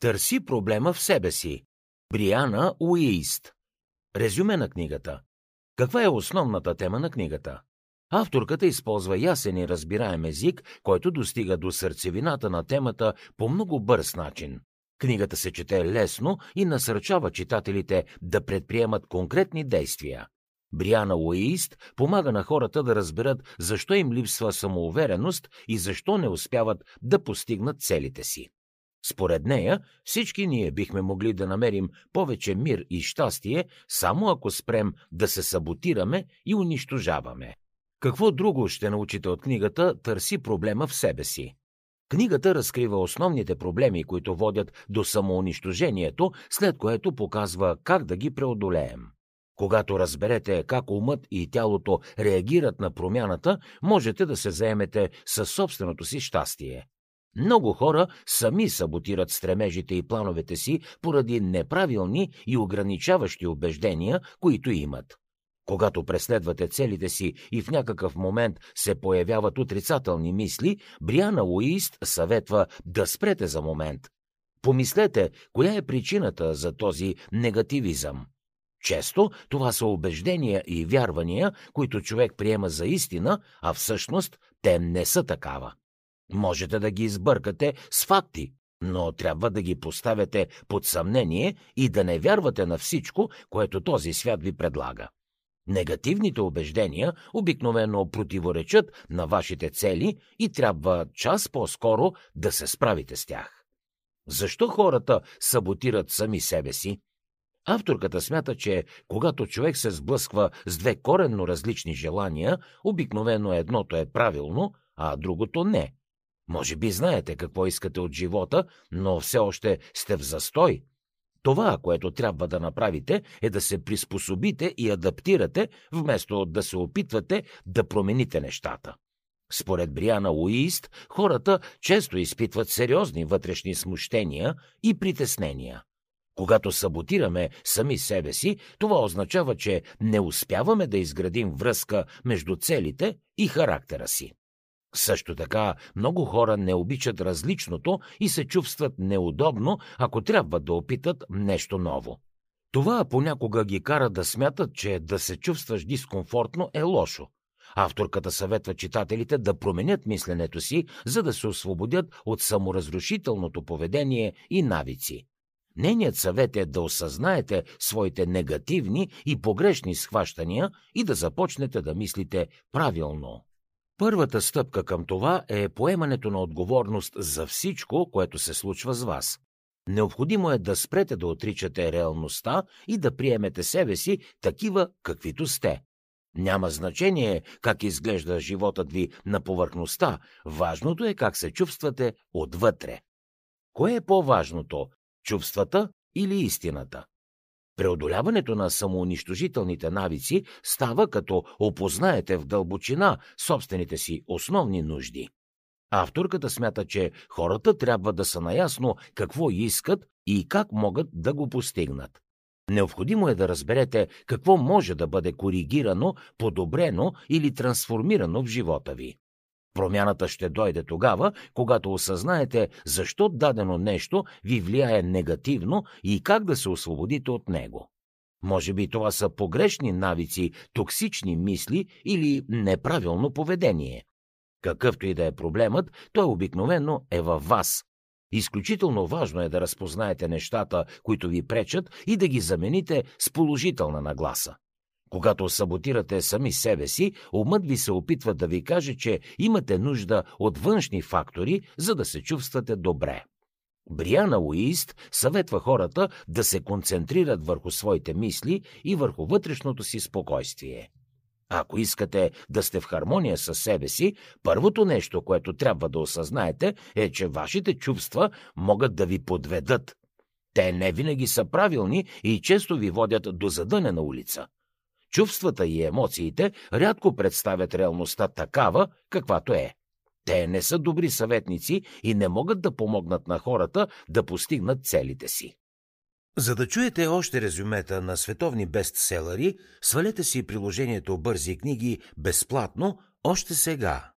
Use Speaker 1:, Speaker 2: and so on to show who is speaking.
Speaker 1: Търси проблема в себе си. Бриана Уист. Резюме на книгата. Каква е основната тема на книгата? Авторката използва ясен и разбираем език, който достига до сърцевината на темата по много бърз начин. Книгата се чете лесно и насърчава читателите да предприемат конкретни действия. Бриана Уист помага на хората да разберат защо им липсва самоувереност и защо не успяват да постигнат целите си. Според нея, всички ние бихме могли да намерим повече мир и щастие, само ако спрем да се саботираме и унищожаваме. Какво друго ще научите от книгата Търси проблема в себе си? Книгата разкрива основните проблеми, които водят до самоунищожението, след което показва как да ги преодолеем. Когато разберете как умът и тялото реагират на промяната, можете да се заемете със собственото си щастие. Много хора сами саботират стремежите и плановете си поради неправилни и ограничаващи убеждения, които имат. Когато преследвате целите си и в някакъв момент се появяват отрицателни мисли, Бриана Уист съветва да спрете за момент. Помислете, коя е причината за този негативизъм. Често това са убеждения и вярвания, които човек приема за истина, а всъщност те не са такава. Можете да ги избъркате с факти, но трябва да ги поставяте под съмнение и да не вярвате на всичко, което този свят ви предлага. Негативните убеждения обикновено противоречат на вашите цели и трябва час по-скоро да се справите с тях. Защо хората саботират сами себе си? Авторката смята, че когато човек се сблъсква с две коренно различни желания, обикновено едното е правилно, а другото не. Може би знаете какво искате от живота, но все още сте в застой – това, което трябва да направите, е да се приспособите и адаптирате, вместо да се опитвате да промените нещата. Според Бриана Уист, хората често изпитват сериозни вътрешни смущения и притеснения. Когато саботираме сами себе си, това означава, че не успяваме да изградим връзка между целите и характера си. Също така, много хора не обичат различното и се чувстват неудобно, ако трябва да опитат нещо ново. Това понякога ги кара да смятат, че да се чувстваш дискомфортно е лошо. Авторката съветва читателите да променят мисленето си, за да се освободят от саморазрушителното поведение и навици. Нейният съвет е да осъзнаете своите негативни и погрешни схващания и да започнете да мислите правилно. Първата стъпка към това е поемането на отговорност за всичко, което се случва с вас. Необходимо е да спрете да отричате реалността и да приемете себе си такива, каквито сте. Няма значение как изглежда животът ви на повърхността, важното е как се чувствате отвътре. Кое е по-важното – чувствата или истината? Преодоляването на самоунищожителните навици става като опознаете в дълбочина собствените си основни нужди. Авторката смята, че хората трябва да са наясно какво искат и как могат да го постигнат. Необходимо е да разберете какво може да бъде коригирано, подобрено или трансформирано в живота ви. Промяната ще дойде тогава, когато осъзнаете защо дадено нещо ви влияе негативно и как да се освободите от него. Може би това са погрешни навици, токсични мисли или неправилно поведение. Какъвто и да е проблемът, той обикновено е във вас. Изключително важно е да разпознаете нещата, които ви пречат и да ги замените с положителна нагласа. Когато саботирате сами себе си, умът ви се опитва да ви каже, че имате нужда от външни фактори, за да се чувствате добре. Бриана Уист съветва хората да се концентрират върху своите мисли и върху вътрешното си спокойствие. Ако искате да сте в хармония с себе си, първото нещо, което трябва да осъзнаете, е, че вашите чувства могат да ви подведат. Те не винаги са правилни и често ви водят до задънена улица. Чувствата и емоциите рядко представят реалността такава, каквато е. Те не са добри съветници и не могат да помогнат на хората да постигнат целите си. За да чуете още резюмета на световни бестселери, свалете си приложението Бързи книги безплатно още сега.